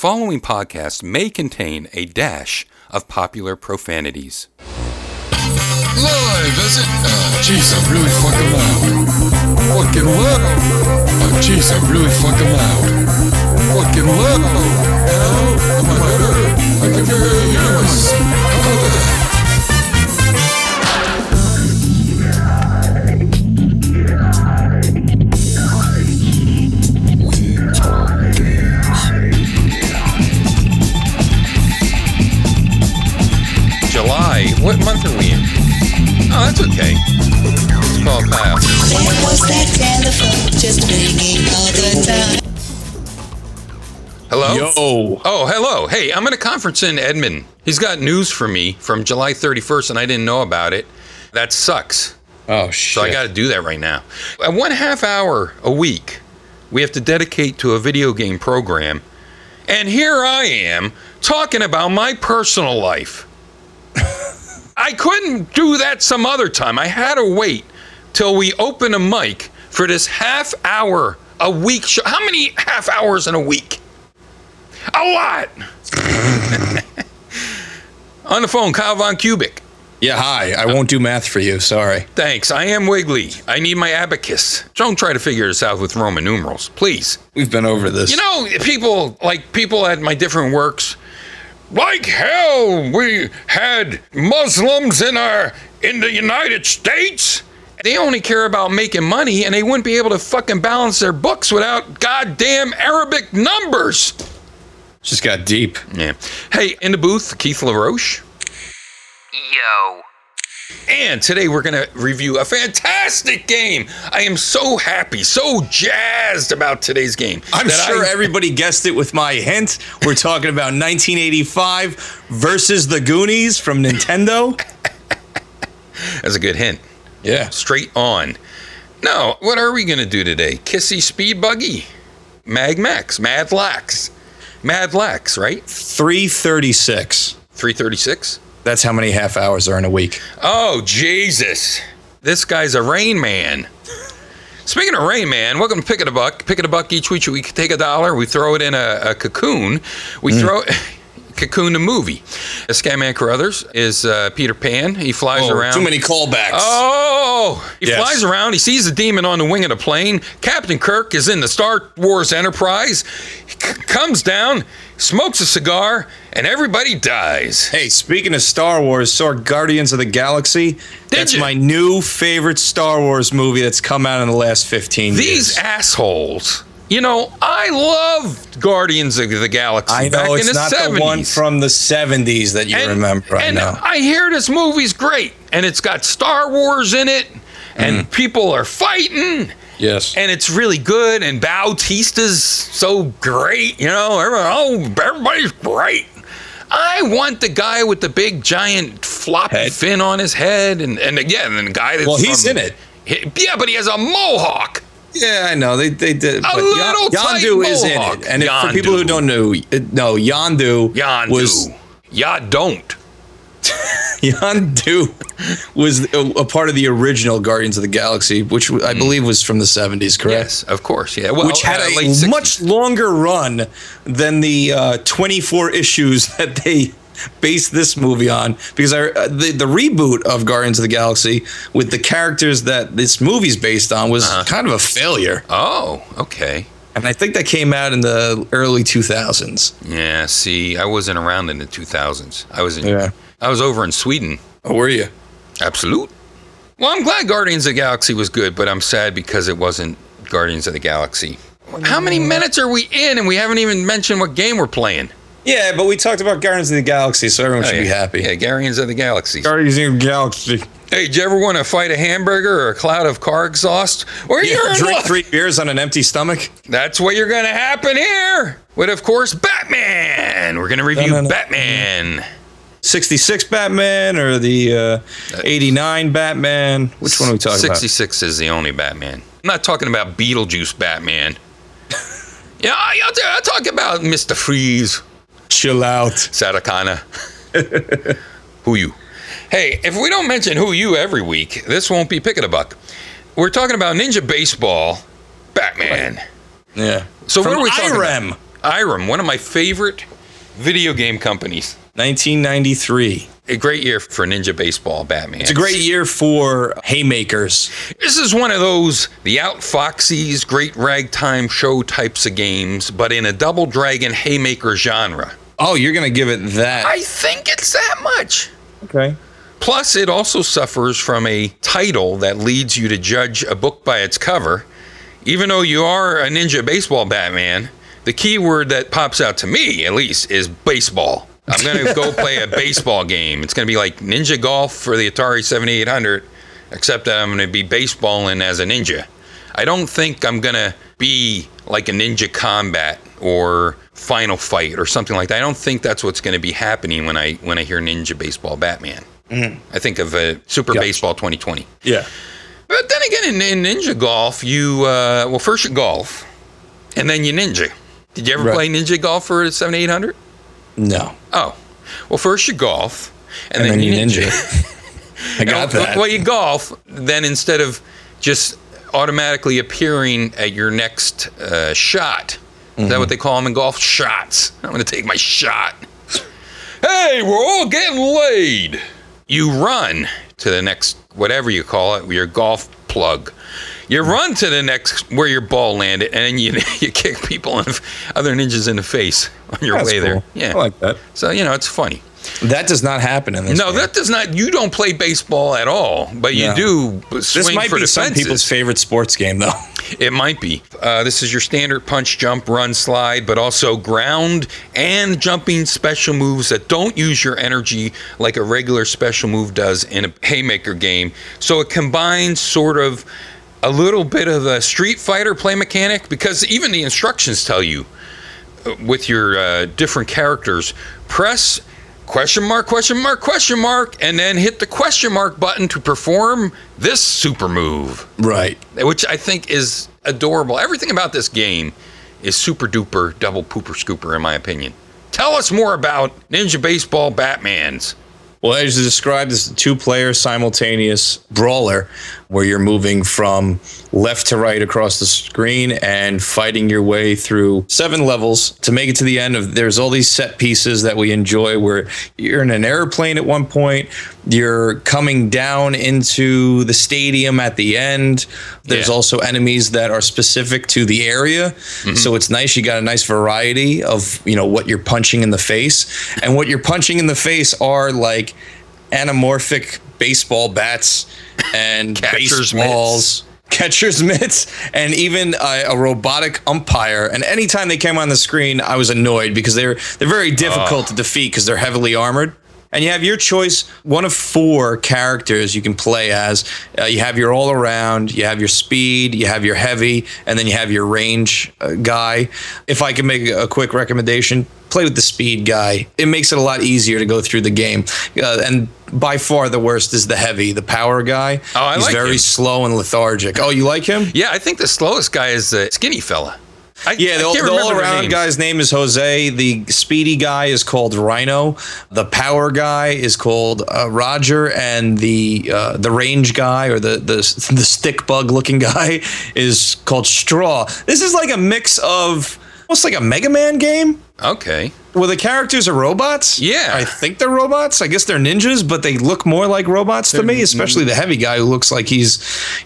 following podcast may contain a dash of popular profanities. Live, is it? Uh, jeez, I'm really fucking loud. Fucking loud. Uh, jeez, I'm really fucking loud. Fucking loud. Now, am I better? I can hear you. What month are we in? Oh, that's okay. Let's call Kyle. There was that telephone just ringing all the time. Hello? Yo. Oh, hello. Hey, I'm at a conference in Edmond. He's got news for me from July 31st, and I didn't know about it. That sucks. Oh shit. So I got to do that right now. One half hour a week, we have to dedicate to a video game program. And here I am talking about my personal life. I couldn't do that some other time. I had to wait till we open a mic for this half hour a week show. How many half hours in a week? A lot. On the phone, Kyle Von Kubic. Yeah, hi. I won't do math for you. Sorry. Thanks. I am Wiggly. I need my abacus. Don't try to figure this out with Roman numerals, please. We've been over this. You know, people like people at my different works, like hell, we had Muslims in our in the United States. They only care about making money, and they wouldn't be able to fucking balance their books without goddamn Arabic numbers. just got deep. Yeah. Hey, in the booth, Keith LaRoche. Yo. And today we're going to review a fantastic game. I am so happy, so jazzed about today's game. I'm sure I- everybody guessed it with my hint. We're talking about 1985 versus the Goonies from Nintendo. That's a good hint. Yeah. Straight on. No, what are we going to do today? Kissy Speed Buggy? Mag Max, Mad Lax. Mad Lax, right? 336. 336? That's how many half hours are in a week. Oh, Jesus. This guy's a Rain Man. Speaking of Rain Man, welcome to Pick It a Buck. Pick It a Buck each week. We take a dollar, we throw it in a, a cocoon. We mm. throw cocoon the movie. Scatman Crothers is uh, Peter Pan. He flies Oh, around. too many callbacks. Oh, he Yes. flies around. He sees a demon on the wing of the plane. Captain Kirk is in the Star Wars Enterprise. He c- comes down, smokes a cigar, and everybody dies. Hey, speaking of Star Wars, saw Guardians of the Galaxy. that's you? my new favorite Star Wars movie that's come out in the last 15 These years. These assholes. You know, I loved Guardians of the Galaxy I back know in it's the not 70s. the one from the 70s that you remember. I and know. I hear this movie's great, and it's got Star Wars in it, and Mm. people are fighting. yes. and it's really good. And Bautista's so great, you know. Everyone, oh, everybody's great. I want the guy with the big giant floppy Head. fin on his head, and and again, and the guy that's Well, he's from- in it. He- yeah, but he has a mohawk. Yeah, I know they they did. but little Yondu is in it, and if, for people who don't know, it, no, Yondu Yondu. was ya don't. Yondu was a, a part of the original Guardians of the Galaxy, which I believe was from the seventies, correct? Yes, of course. Yeah. Well, Which had uh, a much longer run than the uh, 24 issues that they based this movie on. Because I, uh, the the reboot of Guardians of the Galaxy with the characters that this movie's based on was Uh-huh. kind of a failure. Oh, okay. And I think that came out in the early 2000s. Yeah. See, I wasn't around in the 2000s. I was in. Yeah. I was over in Sweden. Oh, were you? Absolute. Well, I'm glad Guardians of the Galaxy was good, but I'm sad because it wasn't Guardians of the Galaxy. How many minutes are we in and we haven't even mentioned what game we're playing? Yeah, but we talked about Guardians of the Galaxy, so everyone should Oh, be happy. Yeah, Guardians of the Galaxy. Guardians of the Galaxy. Hey, did you ever want to fight a hamburger or a cloud of car exhaust? Or Yeah, you're drink three beers on an empty stomach. That's what you're going to happen here. With, of course, Batman. We're going to review No, no, no. Batman. 66 Batman or the uh, 89 Batman? Which one are we talking 66 is the only Batman. I'm not talking about Beetlejuice Batman. yeah, I- I'll, I'll talk about Mr. Freeze. About? Chill out. Satakana. who you? Hey, if we don't mention who you every week, this won't be pick it a buck. We're talking about Ninja Baseball, Batman. Yeah. So From what are we talking IREM. Irem, one of my favorite video game companies. 1993. A great year for Ninja Baseball Batman. It's a great year for haymakers. This is one of those the Outfoxies, Great Ragtime Show types of games, but in a Double Dragon Haymaker genre. Oh, you're gonna give it that? I think it's that much. okay. Plus, it also suffers from a title that leads you to judge a book by its cover. Even though you are a Ninja Baseball Batman, the key word that pops out to me, at least, is baseball. I'm going to go play a baseball game. It's going to be like Ninja Golf for the Atari 7800, except that I'm going to be baseballing as a ninja. I don't think I'm going to be like a Ninja Combat or Final Fight or something like that. I don't think that's what's going to be happening when I when I hear Ninja Baseball Batman. I think of uh, Super Gotcha. Baseball 2020. Yeah. But then again, in, in Ninja Golf, you uh, well first you golf, and then you ninja. Did you ever Right. play Ninja Golf for the 7800? No. Oh, well first you golf, and, And then, then you you ninja. I got Well, that. Well, you golf, then instead of just automatically appearing at your next uh, shot, is that what mm-hmm. they call them in golf? Shots. I'm going to take my shot. Hey, we're all getting laid. You run to the next, whatever you call it, your golf plug. You mm-hmm. run to the next where your ball landed, and you you kick people the, other ninjas in the face on your That's way there. Yeah, I like that. so you know it's funny. That does not happen in this. No, game. that does not. You don't play baseball at all, but you No. do swing This might for be the some people's favorite sports game, though. It might be. Uh, this is your standard punch, jump, run, slide, but also ground and jumping special moves that don't use your energy like a regular special move does in a haymaker game. So it combines sort of a little bit of a Street Fighter play mechanic because even the instructions tell you uh, with your uh, different characters press question mark question mark question mark and then hit the question mark button to perform this super move Right. which I think is adorable. Everything about this game is super duper double pooper scooper, in my opinion. Tell us more about Ninja Baseball Batman's. Well, as you described, this a two-player simultaneous brawler where you're moving from left to right across the screen and fighting your way through seven levels to make it to the end of there's all these set pieces that we enjoy where you're in an airplane at one point you're coming down into the stadium at the end. There's Yeah. also enemies that are specific to the area. Mm-hmm. So it's nice you got a nice variety of you know what you're punching in the face. And what you're punching in the face are like anamorphic baseball bats and Catcher's baseballs catcher's mitts and even a, a robotic umpire. And anytime they came on the screen i was annoyed because they're they're very difficult to defeat because they're heavily armored. And you have your choice one of four characters you can play as. Uh, you have your all around you have your speed you have your heavy and then you have your range uh, guy. If i can make a quick recommendation play with the speed guy. It makes it a lot easier to go through the game. Uh, and by far the worst is the heavy the power guy Oh, I he's like very him. slow and lethargic oh you like him Yeah, I think the slowest guy is the skinny fella. I, yeah, the, the all around guy's name is Jose. The speedy guy is called Ryno. The power guy is called uh, Roger, and the uh, the range guy or the the the stick bug looking guy is called Straw. This is like a mix of almost like a Mega Man game. Okay. Well, the characters are robots. Yeah. I think they're robots. I guess they're ninjas, but they look more like robots to me, especially the heavy guy who looks like he's,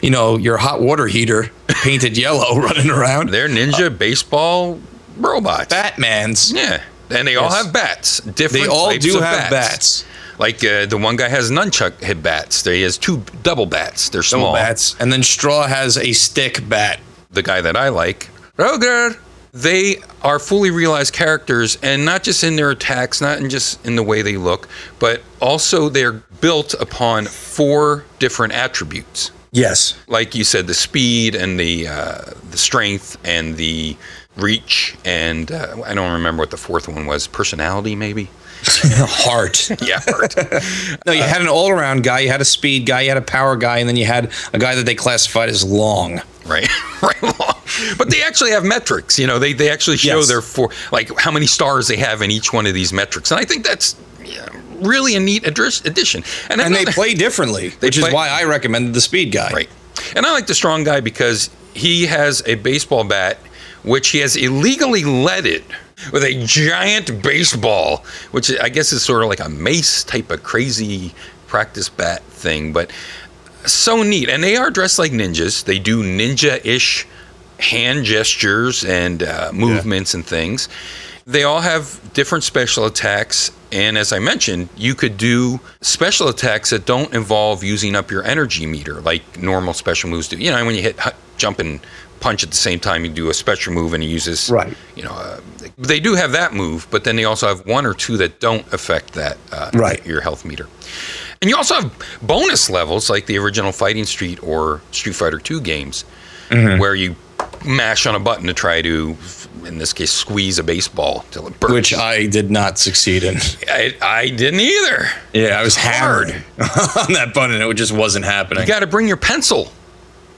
you know, your hot water heater painted yellow running around. They're ninja baseball robots. Batman's. Yeah. And they all have bats. Different They all types do of have bats. Like uh, the one guy has nunchuck hit bats. There He has two double bats. They're Double small. bats. And then Straw has a stick bat. the guy that I like, Roger. They are fully realized characters, and not just in their attacks, not in just in the way they look, but also they're built upon four different attributes. Yes. Like you said, the speed and the uh, the strength and the reach, and uh, I don't remember what the fourth one was. Personality, maybe. Heart. Yeah, heart. No, you had an all around guy, you had a speed guy, you had a power guy, and then you had a guy that they classified as long. right right along but they actually have metrics you know they, they actually show Yes. their four like how many stars they have in each one of these metrics and i think that's yeah, really a neat address, addition and, And they play differently, which play- is why I recommended the speed guy. right and i like the strong guy because he has a baseball bat which he has illegally leaded with a giant baseball, which I guess is sort of like a mace type of crazy practice bat thing, but so neat. And they are dressed like ninjas. They do ninja ish hand gestures and uh, movements and things. They all have different special attacks. And as I mentioned, you could do special attacks that don't involve using up your energy meter like normal special moves do. You know, when you hit jump and punch at the same time, you do a special move and it uses, Right. you know, uh, they do have that move, but then they also have one or two that don't affect that, uh, Right. your health meter. And you also have bonus levels like the original Fighting Street or Street Fighter 2 games Mm-hmm. where you mash on a button to try to, in this case, squeeze a baseball till it bursts. Which I did not succeed in. I, I didn't either. Yeah, I was hard. hammered on that button. It just wasn't happening. You got to bring your pencil.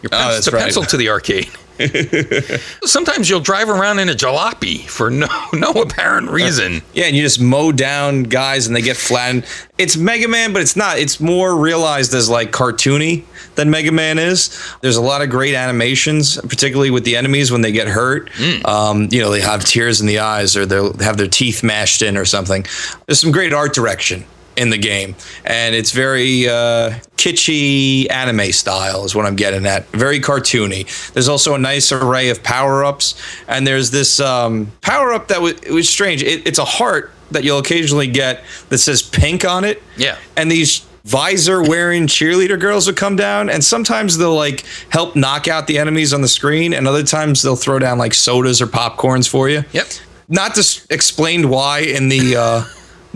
Your Oh, pen- that's the right. pencil to the arcade. Sometimes you'll drive around in a jalopy for no no apparent reason. Yeah, and you just mow down guys and they get flattened. It's Mega Man, but it's not. It's more realized as like cartoony than Mega Man is. There's a lot of great animations, particularly with the enemies when they get hurt. Um, you know, they have tears in the eyes or they'll have their teeth mashed in or something. There's some great art direction in the game, and it's very uh, kitschy anime style, is what I'm getting at. Very cartoony. There's also a nice array of power ups, and there's this um, power up that was it was strange. It, it's a heart that you'll occasionally get that says pink on it. Yeah. and these visor wearing cheerleader girls will come down and sometimes they'll like help knock out the enemies on the screen and other times they'll throw down like sodas or popcorns for you Yep. not just explained why in the uh,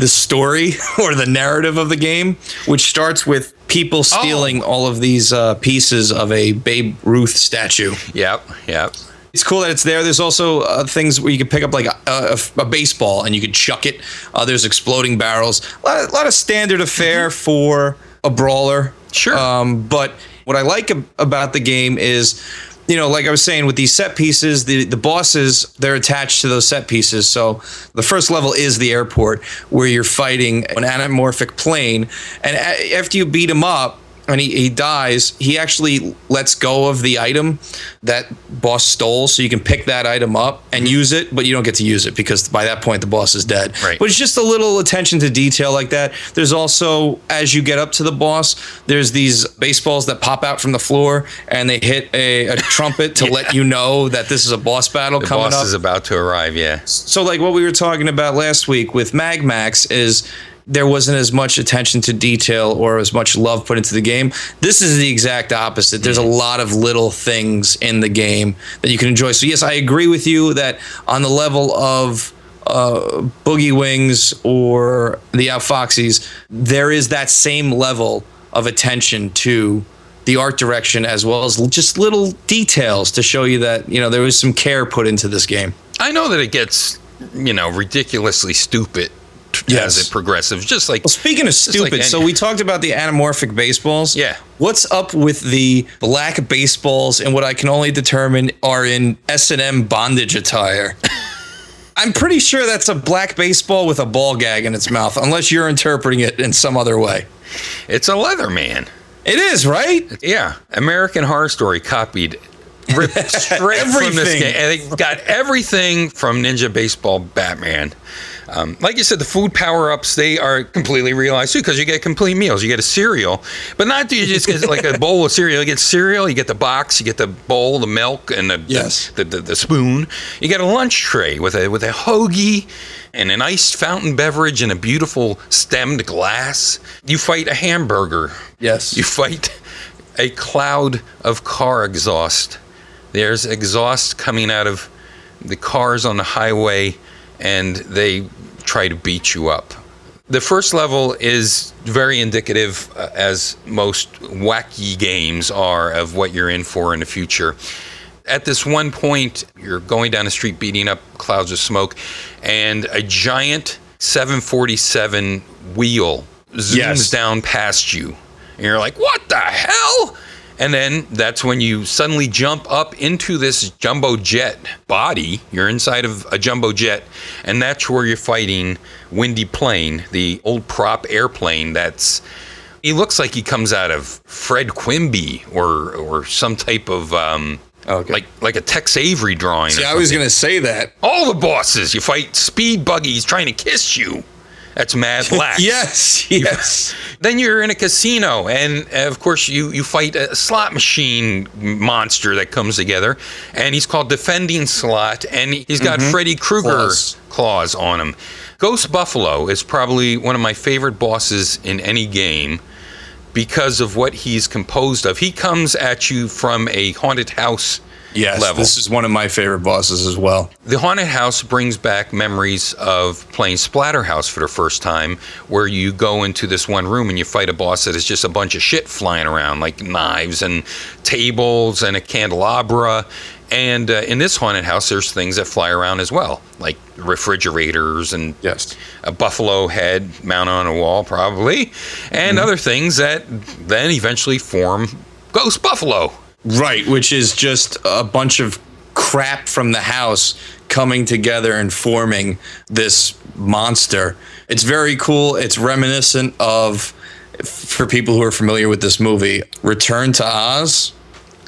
the story or the narrative of the game, which starts with people stealing all of these uh, pieces of a Babe Ruth statue. Yep. Yep. It's cool that it's there. There's also uh, things where you can pick up like a, a, a baseball and you can chuck it. Uh, there's exploding barrels. A lot, of, lot of standard affair for a brawler. Sure. Um, but what I like ab- about the game is, you know, like I was saying, with these set pieces, the, the bosses, they're attached to those set pieces. So the first level is the airport where you're fighting an anamorphic plane. And after you beat him up, and he, he dies, he actually lets go of the item that boss stole, so you can pick that item up and mm-hmm. use it, but you don't get to use it because by that point the boss is dead. Right. But it's just a little attention to detail like that. There's also as you get up to the boss, there's these baseballs that pop out from the floor and they hit a, a trumpet to let you know that this is a boss battle The coming boss up. is about to arrive. Yeah. So, like what we were talking about last week with Mag Max is there wasn't as much attention to detail or as much love put into the game. This is the exact opposite. There's a lot of little things in the game that you can enjoy. So, yes, I agree with you that on the level of uh, Boogie Wings or the Outfoxies, there is that same level of attention to the art direction as well as just little details to show you that you know there was some care put into this game. I know that it gets, you know, ridiculously stupid Yes. as it progresses. Just like Well, speaking of stupid, like so we talked about the anamorphic baseballs. Yeah. What's up with the black baseballs and what I can only determine are in S and M bondage attire? I'm pretty sure that's a black baseball with a ball gag in its mouth, unless you're interpreting it in some other way. it's a Leatherman. It is right. Yeah, American Horror Story copied ripped straight from this Everything. game, and they got everything from Ninja Baseball Batman. Um, like you said, the food power ups they are completely realized too because you get complete meals. You get a cereal, but not you just get like a bowl of cereal. You get cereal, you get the box, you get the bowl, the milk, and the Yes. the, the, the spoon. You get a lunch tray with a with a hoagie and an iced fountain beverage and a beautiful stemmed glass. You fight a hamburger. Yes. You fight a cloud of car exhaust. There's exhaust coming out of the cars on the highway, and they try to beat you up. The first level is very indicative, uh, as most wacky games are, of what you're in for in the future. At this one point, you're going down the street beating up clouds of smoke, and a giant 747 wheel zooms Yes. down past you. And you're like, what the hell? And then that's when you suddenly jump up into this jumbo jet body. You're inside of a jumbo jet, and that's where you're fighting Windy Plane, the old prop airplane that's. He looks like he comes out of Fred Quimby or or some type of um, Okay. like like a Tex Avery drawing. See, I was gonna say that. all the bosses. You fight speed buggies trying to kiss you. That's Mad Lax. Yes, yes. Then you're in a casino, and uh, of course you you fight a slot machine monster that comes together, and he's called Defending Slot, and he's got Freddy Krueger Claws. claws on him. Ghost Buffalo is probably one of my favorite bosses in any game because of what he's composed of. He comes at you from a haunted house Yes, level. this is one of my favorite bosses as well. The haunted house brings back memories of playing Splatterhouse for the first time, where you go into this one room and you fight a boss that is just a bunch of shit flying around, like knives and tables and a candelabra. And uh, in this haunted house, there's things that fly around as well, like refrigerators and Yes. a buffalo head mounted on a wall, probably, and other things that then eventually form Ghost Buffalo. Right, which is just a bunch of crap from the house coming together and forming this monster. It's very cool. It's reminiscent of, for people who are familiar with this movie, Return to Oz.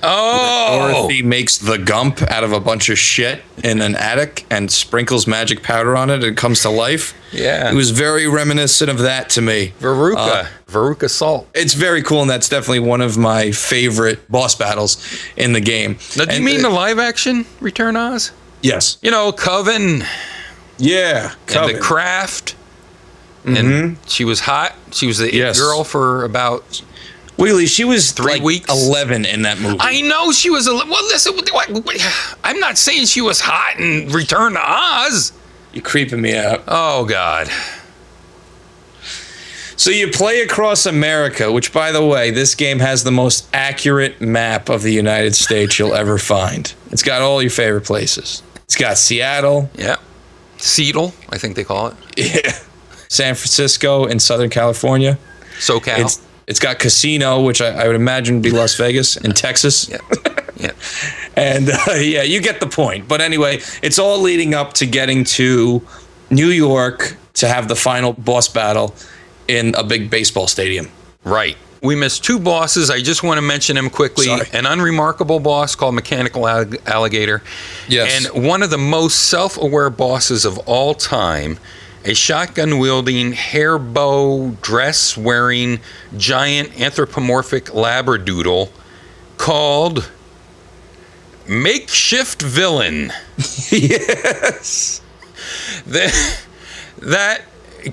Oh, Dorothy makes the gump out of a bunch of shit in an attic and sprinkles magic powder on it and it comes to life. Yeah. It was very reminiscent of that to me. Veruca, Uh, Veruca Salt. It's very cool, and that's definitely one of my favorite boss battles in the game. Now, do you And, mean uh, the live action Return Oz? Yes. You know, Coven Yeah. and the Craft. And she was hot. She was the Yes. girl for about. Wheelie, she was Three like weeks? 11 in that movie. I know she was a. Well, listen. What, what, what- I'm not saying she was hot in Return to Oz. You're creeping me out. Oh God. So you play across America, which, by the way, this game has the most accurate map of the United States you'll ever find. It's got all your favorite places. It's got Seattle, Yeah. Seattle, I think they call it. yeah, San Francisco, in Southern California. SoCal. It's it's got Casino, which I, I would imagine would be Las Vegas, and Texas. yeah. Yeah. And uh, yeah, you get the point. But anyway, it's all leading up to getting to New York to have the final boss battle in a big baseball stadium. Right. We missed two bosses. I just want to mention them quickly. Sorry. An unremarkable boss called Mechanical Alligator. Yes. And one of the most self aware bosses of all time. A shotgun wielding, hair bow, dress wearing, giant anthropomorphic labradoodle called Makeshift Villain. yes. that, that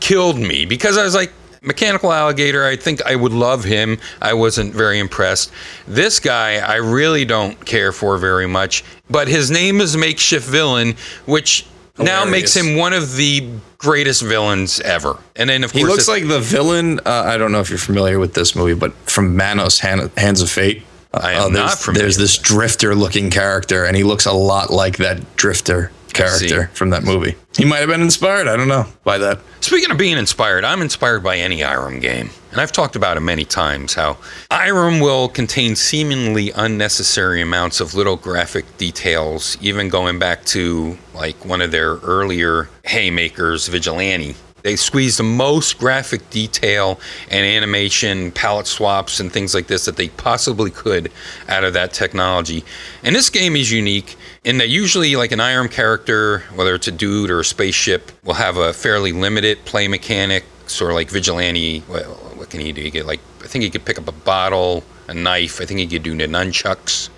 killed me because I was like, Mechanical Alligator, I think I would love him. I wasn't very impressed. This guy, I really don't care for very much. But his name is Makeshift Villain, which now makes him one of the greatest villains ever. And then, of course He course, looks like the villain. Uh, I don't know if you're familiar with this movie, but from Manos Hand, Hands of Fate. Uh, I am there's, not familiar There's this drifter looking character, and he looks a lot like that drifter character from that movie. He might have been inspired, I don't know, by that. Speaking of being inspired, I'm inspired by any Irem game. And I've talked about it many times how Irem will contain seemingly unnecessary amounts of little graphic details, even going back to like one of their earlier haymakers, Vigilante. They squeeze the most graphic detail and animation, palette swaps, and things like this that they possibly could out of that technology. And this game is unique in that usually, like an Irem character, whether it's a dude or a spaceship, will have a fairly limited play mechanic, sort of like Vigilante. Well, what can he do? He get like, I think he could pick up a bottle, a knife. I think he could do the nunchucks,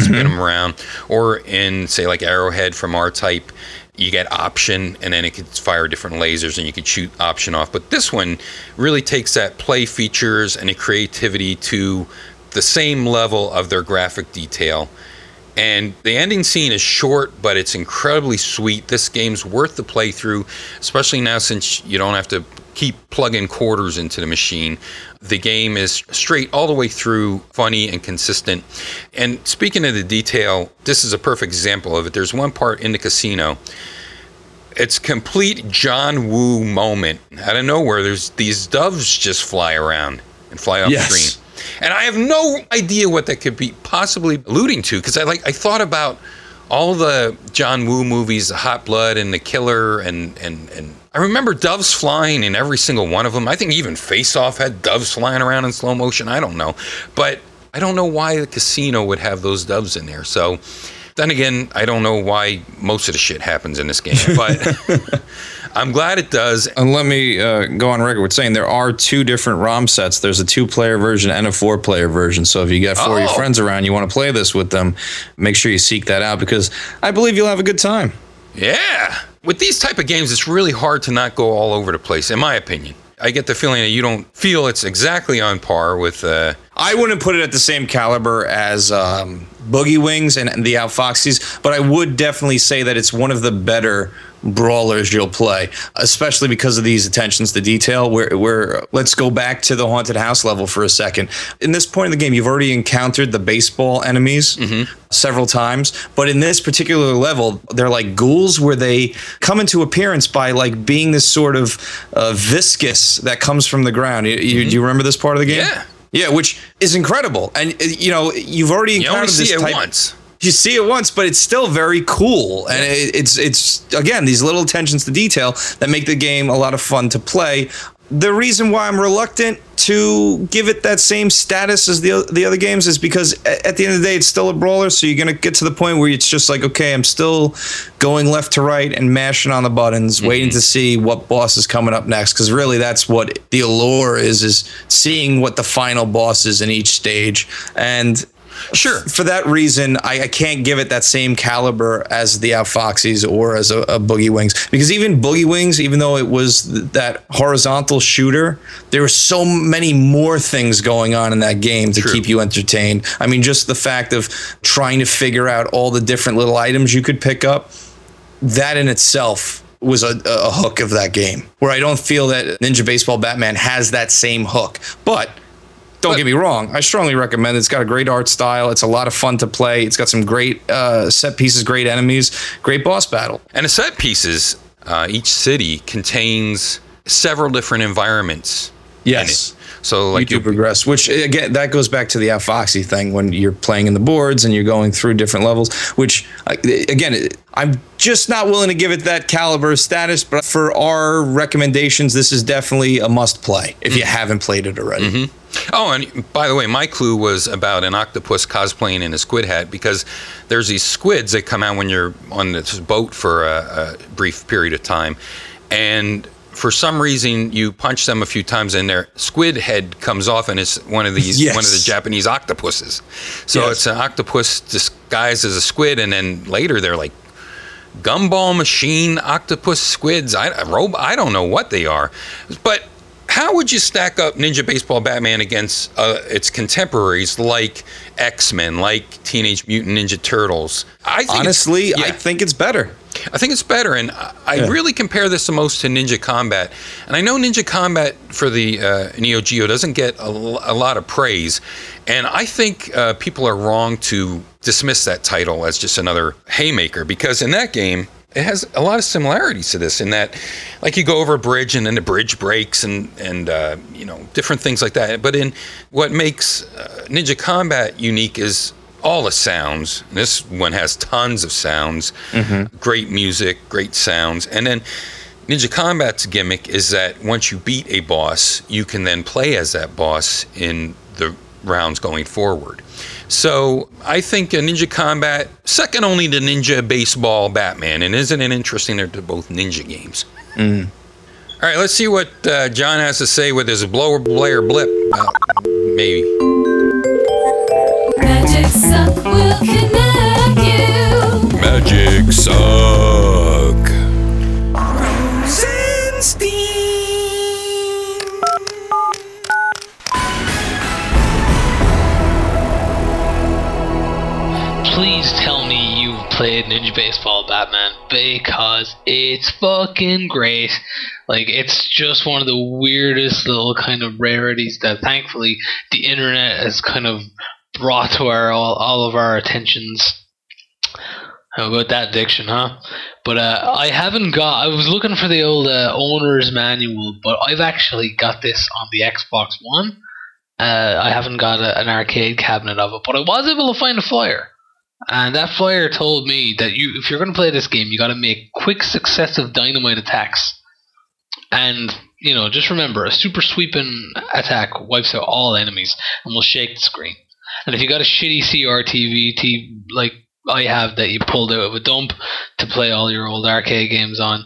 spin them mm-hmm. around. Or in, say, like Arrowhead from R Type, you get option and then it could fire different lasers and you could shoot option off. But this one really takes that play features and the creativity to the same level of their graphic detail. And the ending scene is short, but it's incredibly sweet. This game's worth the playthrough, especially now since you don't have to keep plugging quarters into the machine. The game is straight all the way through, funny and consistent. And speaking of the detail, this is a perfect example of it. There's one part in the casino. It's complete John Woo moment. Out of nowhere, there's these doves just fly around and fly off Yes. screen. And I have no idea what that could be possibly alluding to because I like I thought about all the John Woo movies, The Hot Blood and The Killer, and and and I remember doves flying in every single one of them. I think even Face Off had doves flying around in slow motion. I don't know, but I don't know why the casino would have those doves in there. So then again, I don't know why most of the shit happens in this game, but I'm glad it does. And let me uh, go on record with saying there are two different ROM sets. There's a two-player version and a four-player version. So if you got four of your Oh. friends around, you want to play this with them, make sure you seek that out because I believe you'll have a good time. Yeah. With these type of games, it's really hard to not go all over the place, in my opinion. I get the feeling that you don't feel it's exactly on par with. Uh, I wouldn't put it at the same caliber as um, Boogie Wings and, the Outfoxies, but I would definitely say that it's one of the better brawlers you'll play, especially because of these attentions to detail. Where, where let's go back to the haunted house level for a second. In this point in the game, you've already encountered the baseball enemies several times, but in this particular level, they're like ghouls where they come into appearance by like being this sort of uh, viscous that comes from the ground. You, you, do you remember this part of the game? Yeah. Yeah, which is incredible. And uh, you know, you've already you encountered only see this it type. once. You see it once, but it's still very cool, and it, it's it's again these little attentions to detail that make the game a lot of fun to play. The reason why I'm reluctant to give it that same status as the the other games is because at the end of the day, it's still a brawler. So you're gonna get to the point where it's just like, okay, I'm still going left to right and mashing on the buttons, mm-hmm. waiting to see what boss is coming up next. Because really, that's what the allure is: is seeing what the final boss is in each stage. And Sure. for that reason, I, I can't give it that same caliber as the Outfoxies or as a, a Boogie Wings because even Boogie Wings, even though it was th- that horizontal shooter, there were so many more things going on in that game to True. keep you entertained. I mean, just the fact of trying to figure out all the different little items you could pick up, that in itself was a, a hook of that game. Where I don't feel that Ninja Baseball Batman has that same hook, but. Don't But- get me wrong. I strongly recommend it. It's got a great art style. It's a lot of fun to play. It's got some great uh, set pieces, great enemies, great boss battle. And the set pieces, uh, each city contains several different environments. Yes. So like you do progress, which again that goes back to the Foxy thing when you're playing in the boards and you're going through different levels. Which again, I'm just not willing to give it that caliber status. But for our recommendations, this is definitely a must play if you haven't played it already. Oh, and by the way, my clue was about an octopus cosplaying in a squid hat because there's these squids that come out when you're on this boat for a, a brief period of time, and for some reason you punch them a few times and their squid head comes off and it's one of these Yes. one of the Japanese octopuses. So Yes. it's an octopus disguised as a squid, and then later they're like gumball machine octopus squids. I I don't know what they are, but how would you stack up Ninja Baseball Batman against uh, its contemporaries like X Men, like Teenage Mutant Ninja Turtles? I Honestly, I think it's better. I think it's better, and I I Yeah. really compare this the most to Ninja Combat. And I know Ninja Combat for the uh, Neo Geo doesn't get a lot of praise, and I think uh, people are wrong to dismiss that title as just another haymaker because in that game it has a lot of similarities to this in that like you go over a bridge and then the bridge breaks and and uh, you know different things like that. But in what makes uh, ninja combat unique is all the sounds. This one has tons of sounds. Great music great sounds. And then ninja combat's gimmick is that once you beat a boss you can then play as that boss in the rounds going forward so I think uh, Ninja Combat, second only to Ninja Baseball Batman, and isn't it interesting they're both ninja games? All right, let's see what uh, John has to say with his blower Blair blip. Uh, maybe. Magic Suck will connect you. Magic suck. Played Ninja Baseball Batman because it's fucking great. Like it's just one of the weirdest little kind of rarities that thankfully the internet has kind of brought to our all, all of our attentions. How about that diction, huh? But uh, I haven't got. I was looking for the old uh, owner's manual, but I've actually got this on the Xbox One. Uh, I haven't got a, an arcade cabinet of it, but I was able to find a flyer. And that flyer told me that you, if you're going to play this game, you got to make quick successive dynamite attacks. And you know, just remember, a super sweeping attack wipes out all enemies and will shake the screen. And if you got a shitty CRTV TV like I have that you pulled out of a dump to play all your old arcade games on,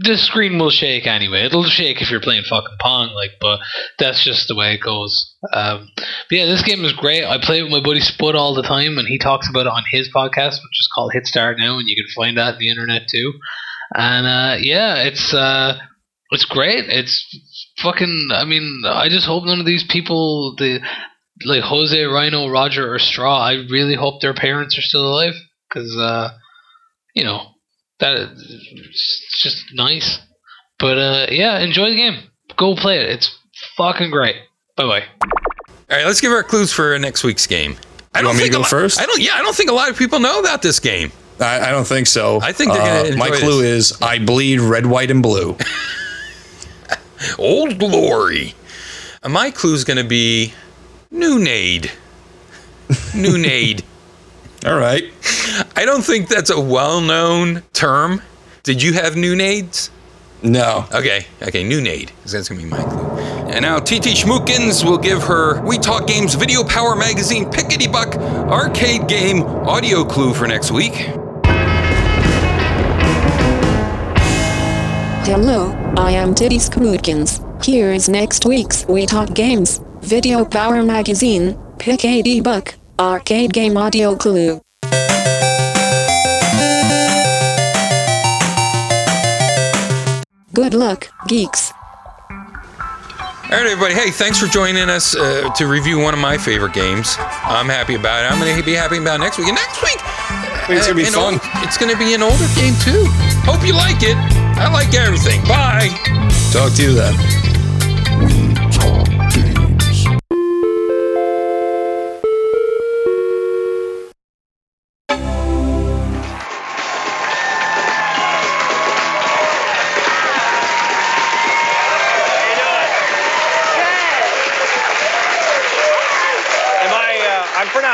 the screen will shake anyway. It'll shake if you're playing fucking Pong, like, but that's just the way it goes. Um, but yeah, this game is great. I play it with my buddy Spud all the time, and he talks about it on his podcast, which is called Hit Start now, and you can find that on the internet too. And uh, yeah, it's uh, it's great. It's fucking. I mean, I just hope none of these people, the like Jose, Ryno, Roger, or Straw. I really hope their parents are still alive because uh, you know that it's just nice. But uh, yeah, enjoy the game. Go play it. It's fucking great. Bye bye. All right, let's give our clues for next week's game. I You want me to think a go lot- first? I don't. Yeah, I don't think a lot of people know about this game. I, I don't think so. I think they're gonna My enjoy clue is I bleed red, white, and blue. Old Glory. Uh, My clue is going to be Noonade. Noonade. All right. I don't think that's a well-known term. Did you have Noonades? No. Okay, okay, Noonade. That's gonna be my clue. And now TT Schmookins will give her We Talk Games Video Power Magazine Pickety Buck arcade game audio clue for next week. Hello, I am Titty Skootkins. Here is next week's We Talk Games, Video Power Magazine, Pick 80 Buck, Arcade Game Audio Clue. Good luck, geeks. All right, everybody. Hey, thanks for joining us uh, to review one of my favorite games. I'm happy about it. I'm going to be happy about next week. And next week, It's gonna be uh, fun. old- it's going to be an older game too. Hope you like it. I like everything. Bye. Talk to you then.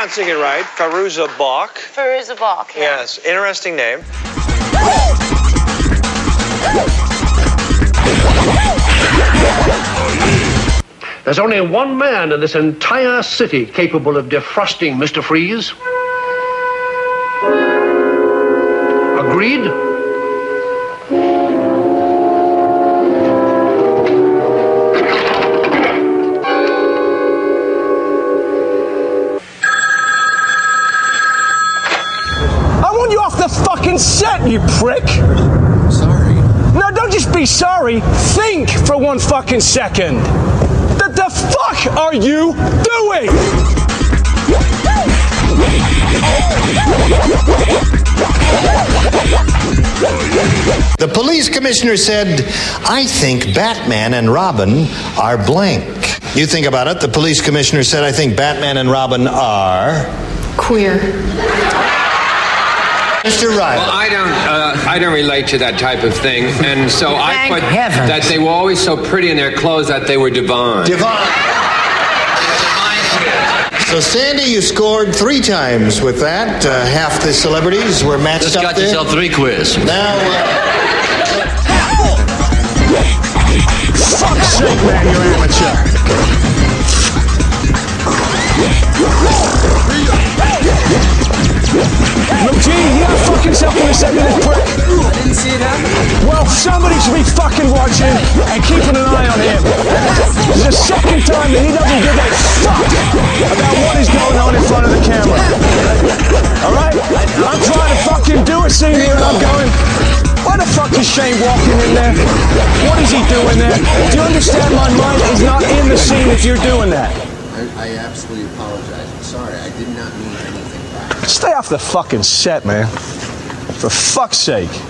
Pronouncing it right. Fairuza Balk. Fairuza Balk. Yeah. Yes, interesting name. There's only one man in this entire city capable of defrosting Mr. Freeze. Agreed? Fucking second. The, the fuck are you doing? The police commissioner said, I think Batman and Robin are blank. You think about it, the police commissioner said, I think Batman and Robin are. Queer. Mr. Riley. Well, I don't. Uh, I don't relate to that type of thing, and so I Thank put heavens. that they were always so pretty in their clothes that they were divine. Divine. So, Sandy, you scored three times with that. Uh, half the celebrities were matched Just up got there. yourself three quiz. Now, uh, Fuck's sake, man, you're amateur. Look, G, you got fucking self in a second, this prick. I didn't see it happen. Well, somebody should be fucking watching and keeping an eye on him. This is the second time that he doesn't give a fuck about what is going on in front of the camera. All right? I'm trying to fucking do a scene here and I'm going, why the fuck is Shane walking in there? What is he doing there? Do you understand my mind is not in the scene if you're doing that? I, I absolutely apologize. I'm sorry. I did not mean anything by it. Stay off the fucking set, man. For fuck's sake.